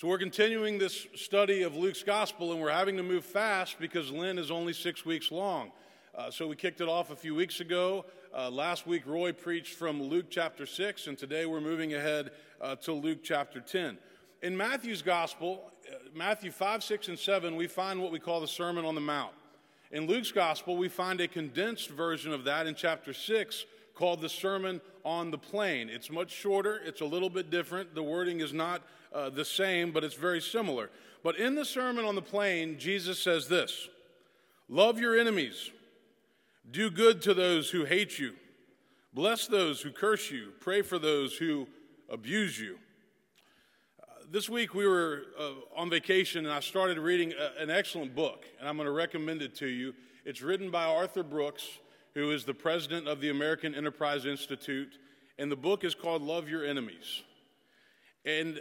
So, we're continuing this study of Luke's gospel, and we're having to move fast because Lent is only six weeks long. Uh, so, we kicked it off a few weeks ago. Uh, last week, Roy preached from Luke chapter 6, and today we're moving ahead uh, to Luke chapter 10. In Matthew's gospel, uh, Matthew 5, 6, and 7, we find what we call the Sermon on the Mount. In Luke's gospel, we find a condensed version of that in chapter 6 called the Sermon on the Plain. It's much shorter, it's a little bit different. The wording is not uh, the same, but it's very similar. But in the Sermon on the Plain, Jesus says this Love your enemies, do good to those who hate you, bless those who curse you, pray for those who abuse you. Uh, this week we were uh, on vacation and I started reading a, an excellent book, and I'm going to recommend it to you. It's written by Arthur Brooks, who is the president of the American Enterprise Institute, and the book is called Love Your Enemies. And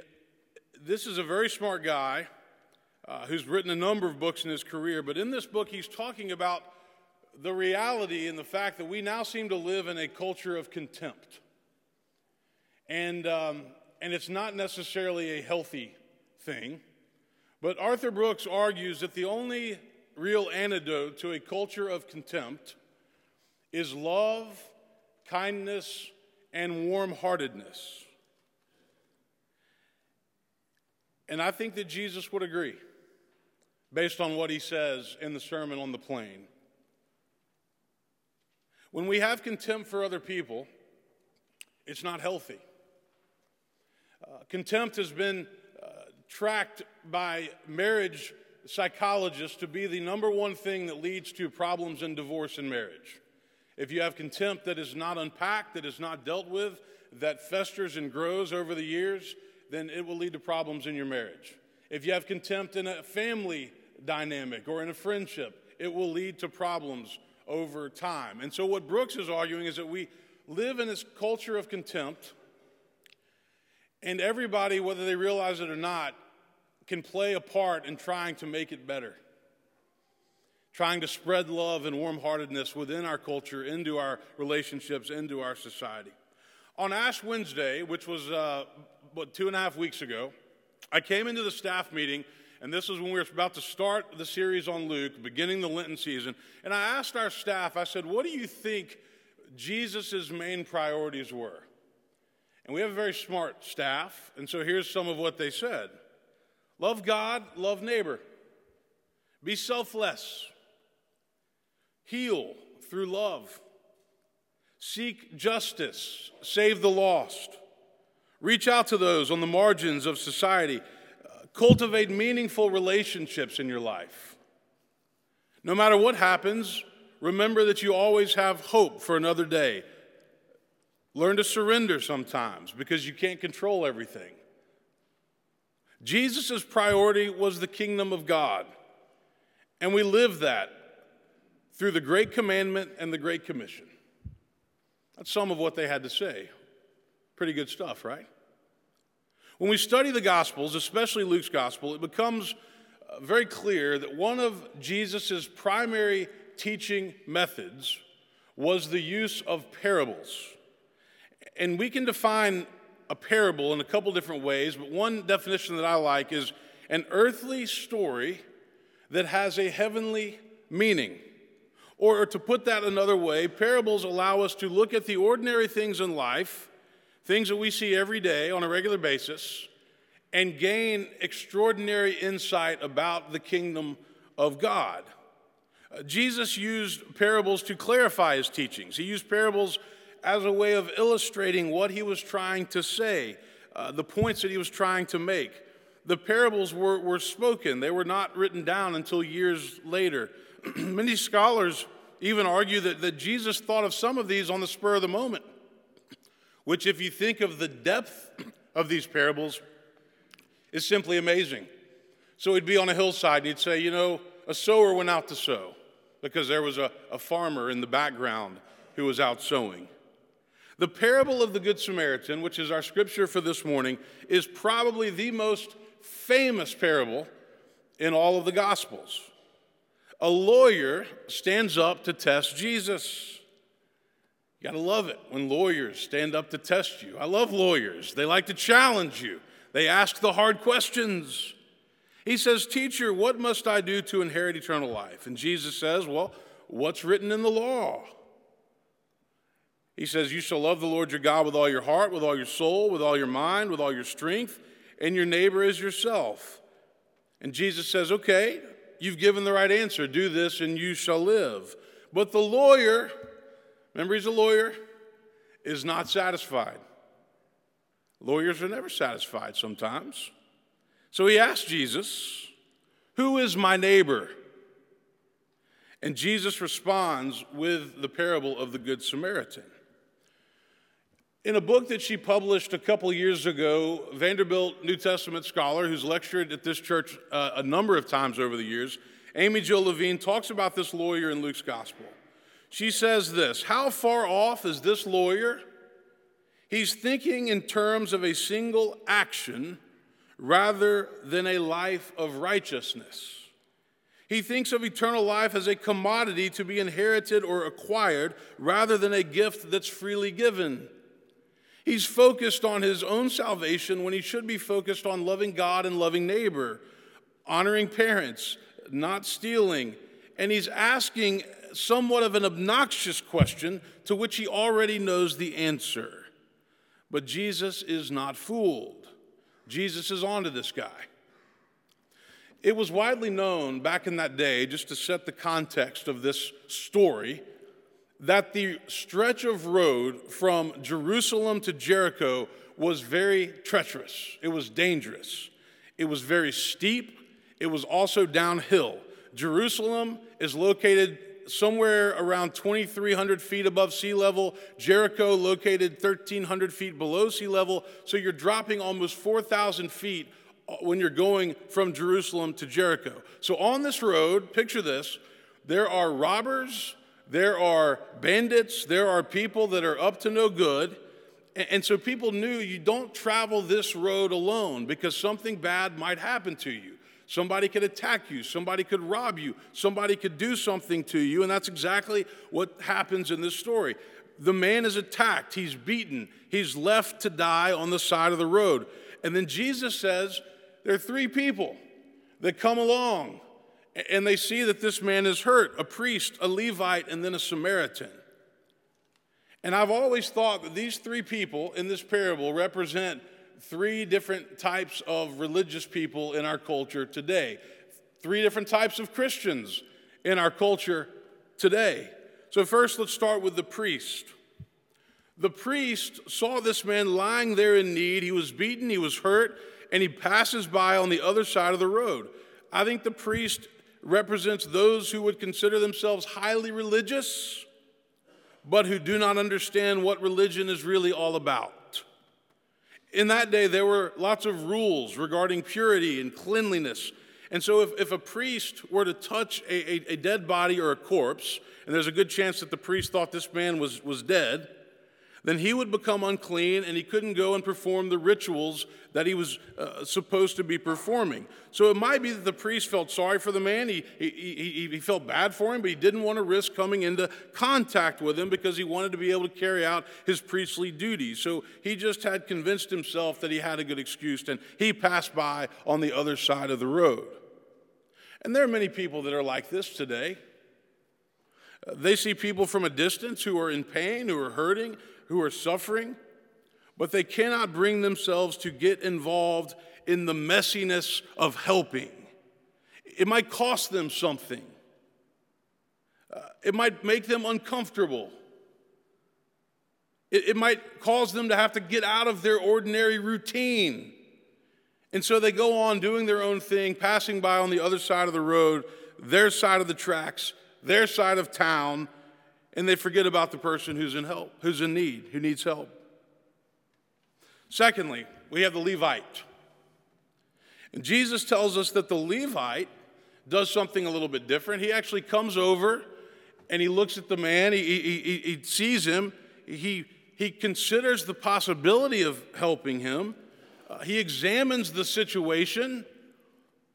this is a very smart guy uh, who's written a number of books in his career, but in this book, he's talking about the reality and the fact that we now seem to live in a culture of contempt. And, um, and it's not necessarily a healthy thing. But Arthur Brooks argues that the only real antidote to a culture of contempt is love, kindness, and warm heartedness. And I think that Jesus would agree based on what he says in the Sermon on the Plain. When we have contempt for other people, it's not healthy. Uh, contempt has been uh, tracked by marriage psychologists to be the number one thing that leads to problems in divorce and marriage. If you have contempt that is not unpacked, that is not dealt with, that festers and grows over the years, then it will lead to problems in your marriage. If you have contempt in a family dynamic or in a friendship, it will lead to problems over time. And so, what Brooks is arguing is that we live in this culture of contempt, and everybody, whether they realize it or not, can play a part in trying to make it better, trying to spread love and warm heartedness within our culture, into our relationships, into our society. On Ash Wednesday, which was uh, what, two and a half weeks ago, I came into the staff meeting, and this was when we were about to start the series on Luke, beginning the Lenten season. And I asked our staff, I said, What do you think Jesus' main priorities were? And we have a very smart staff, and so here's some of what they said Love God, love neighbor, be selfless, heal through love, seek justice, save the lost Reach out to those on the margins of society. Uh, cultivate meaningful relationships in your life. No matter what happens, remember that you always have hope for another day. Learn to surrender sometimes because you can't control everything. Jesus' priority was the kingdom of God, and we live that through the Great Commandment and the Great Commission. That's some of what they had to say. Pretty good stuff, right? When we study the Gospels, especially Luke's Gospel, it becomes uh, very clear that one of Jesus' primary teaching methods was the use of parables. And we can define a parable in a couple different ways, but one definition that I like is an earthly story that has a heavenly meaning. Or, to put that another way, parables allow us to look at the ordinary things in life things that we see every day on a regular basis, and gain extraordinary insight about the kingdom of God. Uh, Jesus used parables to clarify his teachings. He used parables as a way of illustrating what he was trying to say, uh, the points that he was trying to make. The parables were, were spoken, they were not written down until years later. Many scholars even argue that, that Jesus thought of some of these on the spur of the moment which, if you think of the depth of these parables, is simply amazing. So he'd be on a hillside and he'd say, You know, a sower went out to sow because there was a, a farmer in the background who was out sowing. The parable of the Good Samaritan, which is our scripture for this morning, is probably the most famous parable in all of the Gospels. A lawyer stands up to test Jesus. You got to love it when lawyers stand up to test you. I love lawyers. They like to challenge you, They ask the hard questions. He says, Teacher, what must I do to inherit eternal life? And Jesus says, Well, what's written in the law? He says, You shall love the Lord your God with all your heart, with all your soul, with all your mind, with all your strength, and your neighbor as yourself. And Jesus says, Okay, you've given the right answer. Do this and you shall live. But the lawyer, remember he's a lawyer, is not satisfied. Lawyers are never satisfied sometimes. So he asked Jesus, Who is my neighbor? And Jesus responds with the parable of the Good Samaritan. In a book that she published a couple years ago, Vanderbilt New Testament scholar who's lectured at this church uh, a number of times over the years, Amy Jill Levine, talks about this lawyer in Luke's gospel. She says this How far off is this lawyer? He's thinking in terms of a single action rather than a life of righteousness. He thinks of eternal life as a commodity to be inherited or acquired rather than a gift that's freely given. He's focused on his own salvation when he should be focused on loving God and loving neighbor, honoring parents, not stealing. And he's asking somewhat of an obnoxious question to which he already knows the answer. But Jesus is not fooled. Jesus is onto this guy. It was widely known back in that day, just to set the context of this story, that the stretch of road from Jerusalem to Jericho was very treacherous. It was dangerous. It was very steep. It was also downhill. Jerusalem is located somewhere around 2,300 feet above sea level. Jericho located 1,300 feet below sea level. So you're dropping almost 4,000 feet uh, when you're going from Jerusalem to Jericho. So on this road, picture this there are robbers, there are bandits, there are people that are up to no good. And so people knew you don't travel this road alone because something bad might happen to you. Somebody could attack you, somebody could rob you, somebody could do something to you, and that's exactly what happens in this story. The man is attacked, he's beaten, he's left to die on the side of the road. And then Jesus says, There are three people that come along and they see that this man is hurt a priest, a Levite, and then a Samaritan. And I've always thought that these three people in this parable represent three different types of religious people in our culture today, three different types of Christians in our culture today. So, first, let's start with the priest. The priest saw this man lying there in need. He was beaten, he was hurt, and he passes by on the other side of the road. I think the priest represents those who would consider themselves highly religious, but who do not understand what religion is really all about. In that day, there were lots of rules regarding purity and cleanliness. And so, if, if a priest were to touch a, a, a dead body or a corpse, and there's a good chance that the priest thought this man was, was dead, then he would become unclean and he couldn't go and perform the rituals that he was uh, supposed to be performing. So it might be that the priest felt sorry for the man. He, he, he, he felt bad for him, but he didn't want to risk coming into contact with him because he wanted to be able to carry out his priestly duties. So he just had convinced himself that he had a good excuse and he passed by on the other side of the road. And there are many people that are like this today. They see people from a distance who are in pain, who are hurting, who are suffering, but they cannot bring themselves to get involved in the messiness of helping. It might cost them something, uh, it might make them uncomfortable. It, it might cause them to have to get out of their ordinary routine. And so they go on doing their own thing, passing by on the other side of the road, their side of the tracks, their side of town, and they forget about the person who's in help, who's in need, who needs help. Secondly, we have the Levite. And Jesus tells us that the Levite does something a little bit different. He actually comes over and he looks at the man, he, he, he, sees him, he, he considers the possibility of helping him, uh, he examines the situation,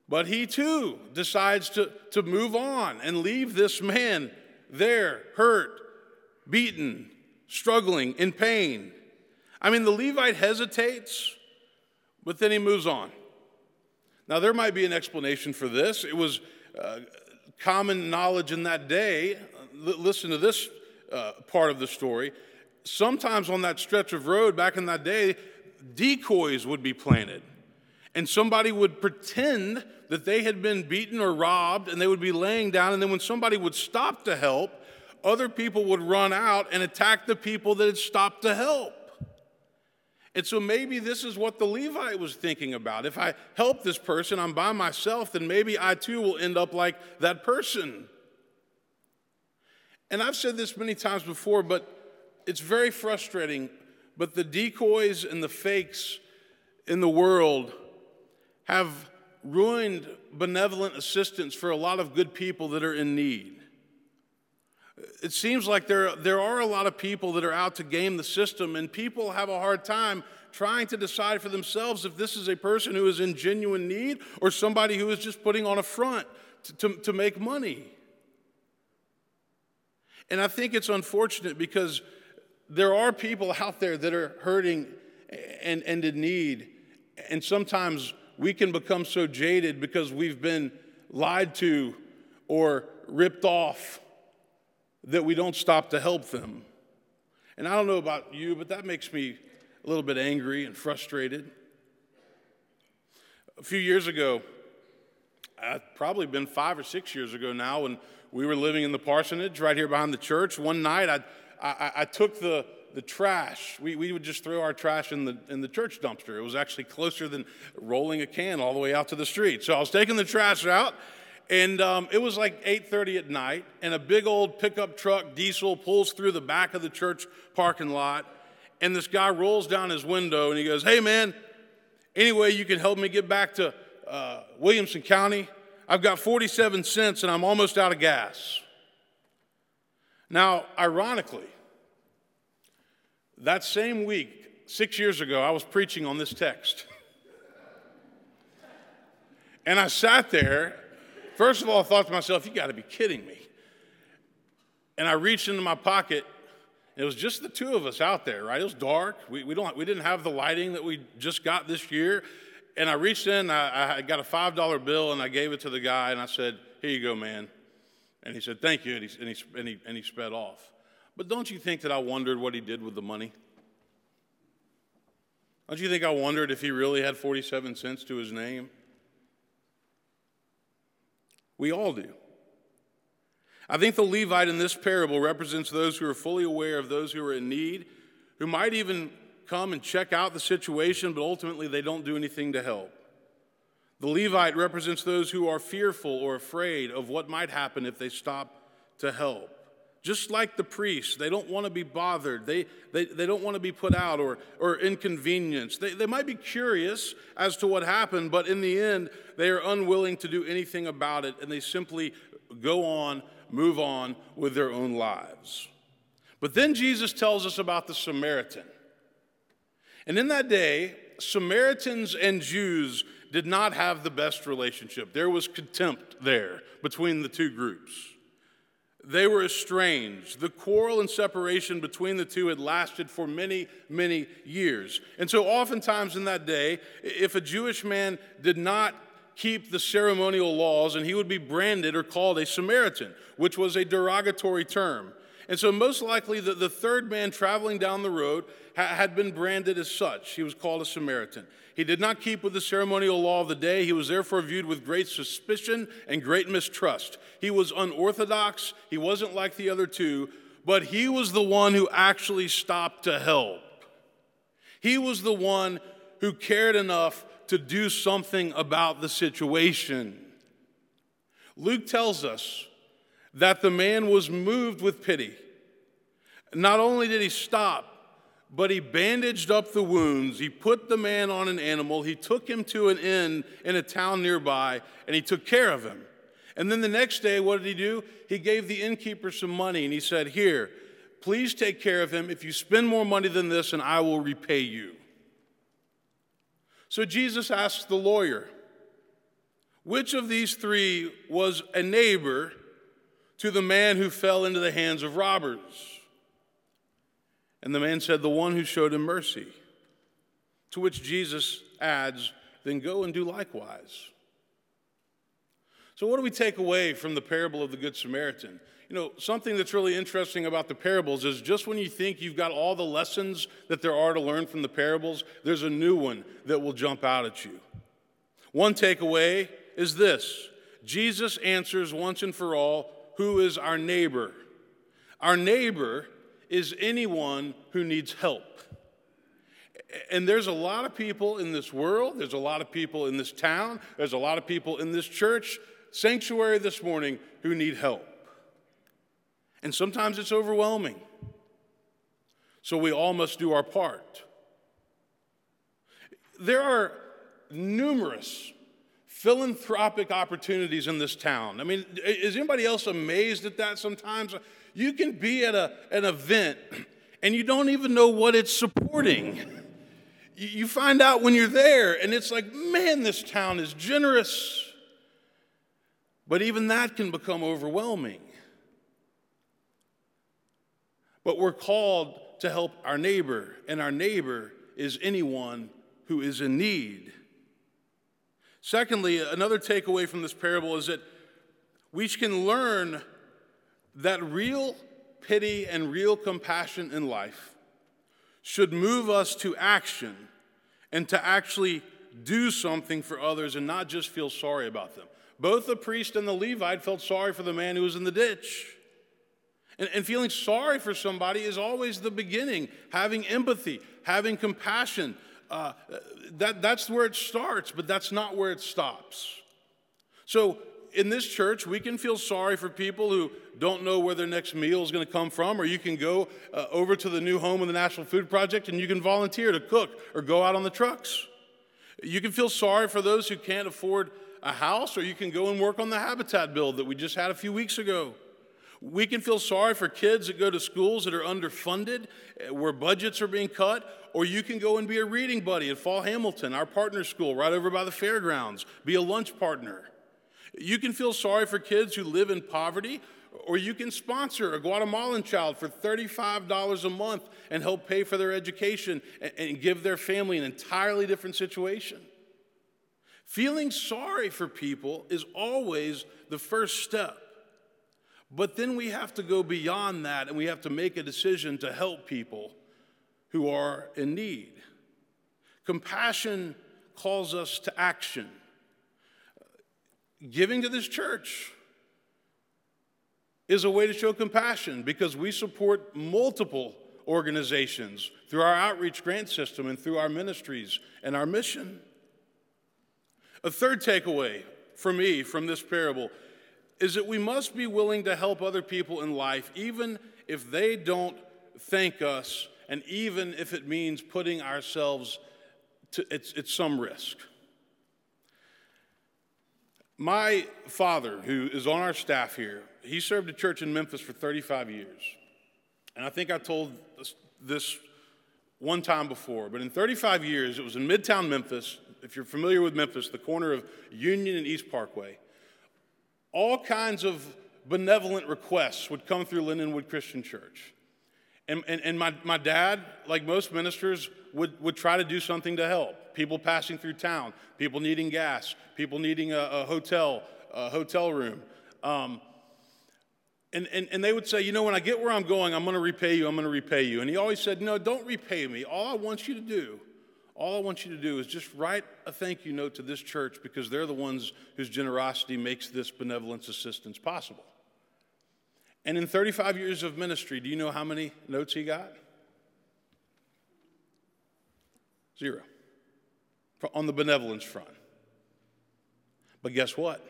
but he too decides to, to move on and leave this man there, hurt, beaten, struggling, in pain. I mean, the Levite hesitates, But then he moves on. Now, there might be an explanation for this. It was uh, common knowledge in that day. L- listen to this uh, part of the story. Sometimes on that stretch of road back in that day, decoys would be planted. And somebody would pretend that they had been beaten or robbed, and they would be laying down. And then when somebody would stop to help, other people would run out and attack the people that had stopped to help. And so maybe this is what the Levite was thinking about. If I help this person, I'm by myself, then maybe I too will end up like that person. And I've said this many times before, but it's very frustrating. But the decoys and the fakes in the world have ruined benevolent assistance for a lot of good people that are in need. It seems like there, there are a lot of people that are out to game the system, and people have a hard time trying to decide for themselves if this is a person who is in genuine need or somebody who is just putting on a front to, to, to make money. And I think it's unfortunate because there are people out there that are hurting and, and in need, and sometimes we can become so jaded because we've been lied to or ripped off that we don't stop to help them. And I don't know about you, but that makes me a little bit angry and frustrated. A few years ago, uh, probably been five or six years ago now, when we were living in the parsonage right here behind the church, one night I, I, I took the, the trash. We, we would just throw our trash in the, in the church dumpster. It was actually closer than rolling a can all the way out to the street. So I was taking the trash out, and um, it was like 8.30 at night, and a big old pickup truck, diesel, pulls through the back of the church parking lot, and this guy rolls down his window, and he goes, hey, man, any way you can help me get back to uh, Williamson County? I've got 47 cents, and I'm almost out of gas. Now, ironically, that same week, six years ago, I was preaching on this text. and I sat there. First of all, I thought to myself, you got to be kidding me. And I reached into my pocket. It was just the two of us out there, right? It was dark. We, we, don't, we didn't have the lighting that we just got this year. And I reached in, I, I got a $5 bill, and I gave it to the guy, and I said, Here you go, man. And he said, Thank you. And he, and he, and he, and he sped off. But don't you think that I wondered what he did with the money? Don't you think I wondered if he really had 47 cents to his name? We all do. I think the Levite in this parable represents those who are fully aware of those who are in need, who might even come and check out the situation, but ultimately they don't do anything to help. The Levite represents those who are fearful or afraid of what might happen if they stop to help. Just like the priests, they don't want to be bothered. They, they, they don't want to be put out or, or inconvenienced. They, they might be curious as to what happened, but in the end, they are unwilling to do anything about it, and they simply go on, move on with their own lives. But then Jesus tells us about the Samaritan. And in that day, Samaritans and Jews did not have the best relationship. There was contempt there between the two groups. They were estranged. The quarrel and separation between the two had lasted for many, many years. And so, oftentimes in that day, if a Jewish man did not keep the ceremonial laws, and he would be branded or called a Samaritan, which was a derogatory term. And so, most likely, the, the third man traveling down the road ha- had been branded as such. He was called a Samaritan. He did not keep with the ceremonial law of the day. He was therefore viewed with great suspicion and great mistrust. He was unorthodox. He wasn't like the other two, but he was the one who actually stopped to help. He was the one who cared enough to do something about the situation. Luke tells us that the man was moved with pity. Not only did he stop, but he bandaged up the wounds. He put the man on an animal. He took him to an inn in a town nearby, and he took care of him. And then the next day, what did he do? He gave the innkeeper some money, and he said, Here, please take care of him. If you spend more money than this, and I will repay you. So Jesus asked the lawyer, Which of these three was a neighbor to the man who fell into the hands of robbers? And the man said, The one who showed him mercy. To which Jesus adds, then go and do likewise. So, what do we take away from the parable of the Good Samaritan? You know, something that's really interesting about the parables is just when you think you've got all the lessons that there are to learn from the parables, there's a new one that will jump out at you. One takeaway is this Jesus answers once and for all who is our neighbor. Our neighbor is anyone who needs help. And there's a lot of people in this world, there's a lot of people in this town, there's a lot of people in this church, sanctuary this morning, who need help. And sometimes it's overwhelming. So we all must do our part. There are numerous philanthropic opportunities in this town. I mean, is anybody else amazed at that sometimes? You can be at a, an event and you don't even know what it's supporting. You find out when you're there, and it's like, man, this town is generous. But even that can become overwhelming. But we're called to help our neighbor, and our neighbor is anyone who is in need. Secondly, another takeaway from this parable is that we can learn that real pity and real compassion in life should move us to action and to actually do something for others and not just feel sorry about them. Both the priest and the Levite felt sorry for the man who was in the ditch. And, and, feeling sorry for somebody is always the beginning. Having empathy, having compassion, uh, that, that's where it starts, but that's not where it stops. So, in this church, we can feel sorry for people who don't know where their next meal is going to come from, or you can go uh, over to the new home of the Nashville Food Project and you can volunteer to cook or go out on the trucks. You can feel sorry for those who can't afford a house, or you can go and work on the habitat build that we just had a few weeks ago. We can feel sorry for kids that go to schools that are underfunded, eh, where budgets are being cut, or you can go and be a reading buddy at Fall Hamilton, our partner school right over by the fairgrounds, be a lunch partner. You can feel sorry for kids who live in poverty, or you can sponsor a Guatemalan child for $35 a month and help pay for their education and give their family an entirely different situation. Feeling sorry for people is always the first step. But then we have to go beyond that and we have to make a decision to help people who are in need. Compassion calls us to action. Giving to this church is a way to show compassion because we support multiple organizations through our outreach grant system and through our ministries and our mission. A third takeaway for me from this parable is that we must be willing to help other people in life, even if they don't thank us, and even if it means putting ourselves to some risk. My father, who is on our staff here, he served a church in Memphis for 35 years. And I think I told this one time before, but in 35 years, it was in Midtown Memphis. If you're familiar with Memphis, the corner of Union and East Parkway all kinds of benevolent requests would come through Lindenwood Christian Church. And, and, and my, my dad, like most ministers, would, would try to do something to help. People passing through town, people needing gas, people needing a, a hotel, a hotel room. Um, and, and, and they would say, you know, when I get where I'm going, I'm going to repay you, I'm going to repay you. And he always said, no, don't repay me. All I want you to do all I want you to do is just write a thank you note to this church because they're the ones whose generosity makes this benevolence assistance possible. And in 35 years of ministry, do you know how many notes he got? Zero. On the benevolence front. But guess what?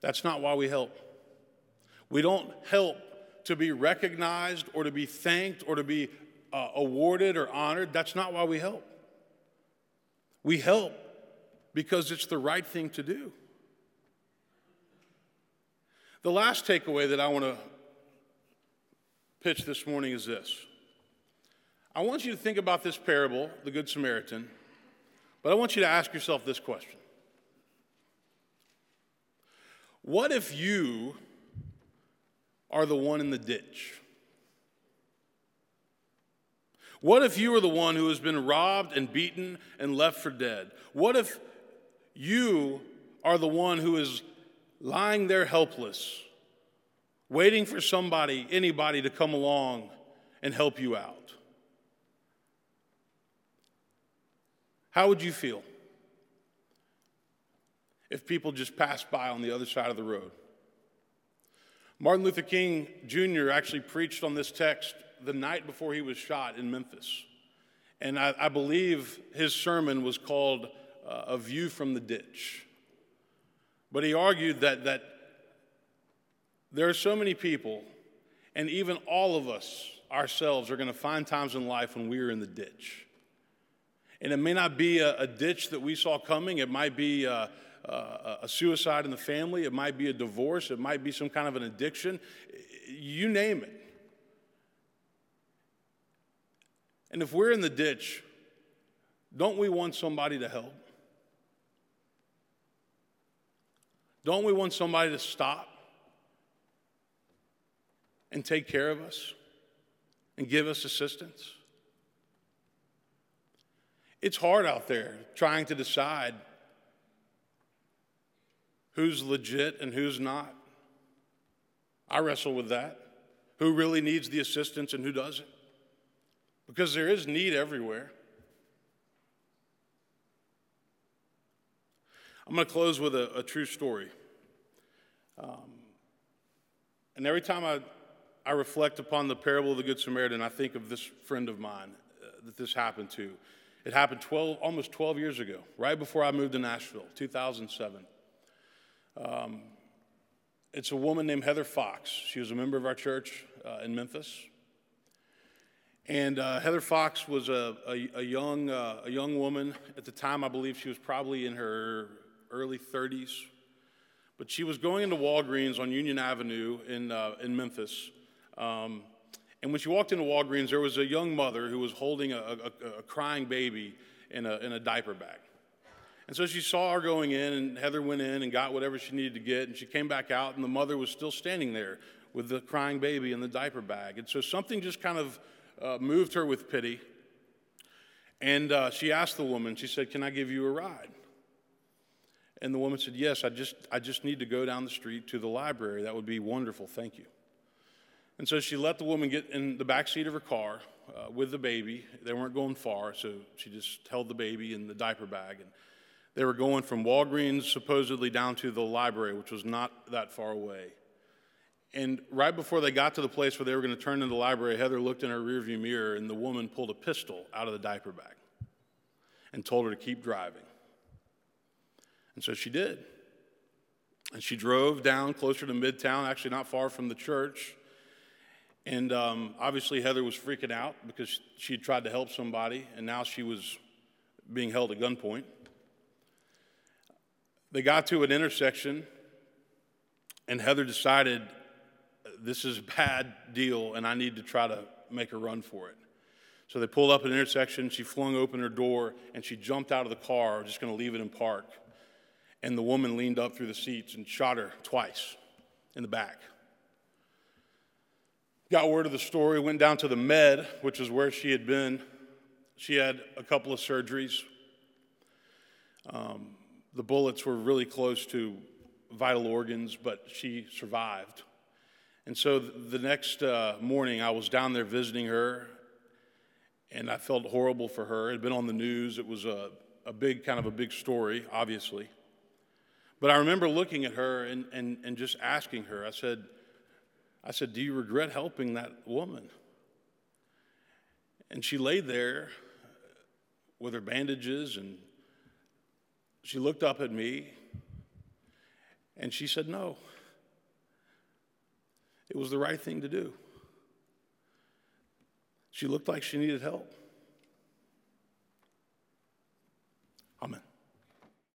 That's not why we help. We don't help to be recognized or to be thanked or to be uh, awarded or honored. That's not why we help. We help because it's the right thing to do. The last takeaway that I want to pitch this morning is this I want you to think about this parable, the Good Samaritan, but I want you to ask yourself this question What if you are the one in the ditch? What if you were the one who has been robbed and beaten and left for dead? What if you are the one who is lying there helpless, waiting for somebody, anybody to come along and help you out? How would you feel if people just passed by on the other side of the road? Martin Luther King Jr. actually preached on this text the night before he was shot in Memphis. And I, I believe his sermon was called uh, A View from the Ditch. But he argued that, that there are so many people, and even all of us ourselves are going to find times in life when we are in the ditch. And it may not be a, a ditch that we saw coming, it might be a, a, a suicide in the family, it might be a divorce, it might be some kind of an addiction. You name it. And if we're in the ditch, don't we want somebody to help? Don't we want somebody to stop and take care of us and give us assistance? It's hard out there trying to decide who's legit and who's not. I wrestle with that. Who really needs the assistance and who doesn't? Because there is need everywhere. I'm going to close with a, a true story. Um, and every time I, I reflect upon the parable of the Good Samaritan, I think of this friend of mine uh, that this happened to. It happened 12, almost 12 years ago, right before I moved to Nashville, 2007. Um, it's a woman named Heather Fox. She was a member of our church uh, in Memphis. And uh, Heather Fox was a, a, a young, uh, a young woman. At the time, I believe she was probably in her early 30s. But she was going into Walgreens on Union Avenue in, uh, in Memphis. Um, and when she walked into Walgreens, there was a young mother who was holding a, a, crying baby in a, in a diaper bag. And so she saw her going in, and Heather went in and got whatever she needed to get. And she came back out, and the mother was still standing there with the crying baby in the diaper bag. And so something just kind of uh, moved her with pity. And uh, she asked the woman, she said, Can I give you a ride? And the woman said, Yes, I just, I just need to go down the street to the library. That would be wonderful. Thank you. And so she let the woman get in the back seat of her car uh, with the baby. They weren't going far, so she just held the baby in the diaper bag. And they were going from Walgreens supposedly down to the library, which was not that far away. And right before they got to the place where they were going to turn into the library, Heather looked in her rearview mirror and the woman pulled a pistol out of the diaper bag and told her to keep driving. And so she did. And she drove down closer to Midtown, actually not far from the church. And um, obviously, Heather was freaking out because she had tried to help somebody, and now she was being held at gunpoint. They got to an intersection, and Heather decided this is a bad deal and I need to try to make a run for it. So they pulled up at an intersection. She flung open her door and she jumped out of the car, just going to leave it in park. And the woman leaned up through the seats and shot her twice in the back. Got word of the story, went down to the med, which is where she had been. She had a couple of surgeries. Um, the bullets were really close to vital organs, but she survived. And so the next uh, morning, I was down there visiting her, and I felt horrible for her. It had been on the news. It was a, a big, kind of a big story, obviously. But I remember looking at her and, and, and just asking her, I said, I said, Do you regret helping that woman? And she laid there with her bandages, and she looked up at me, and she said, No. It was the right thing to do. She looked like she needed help.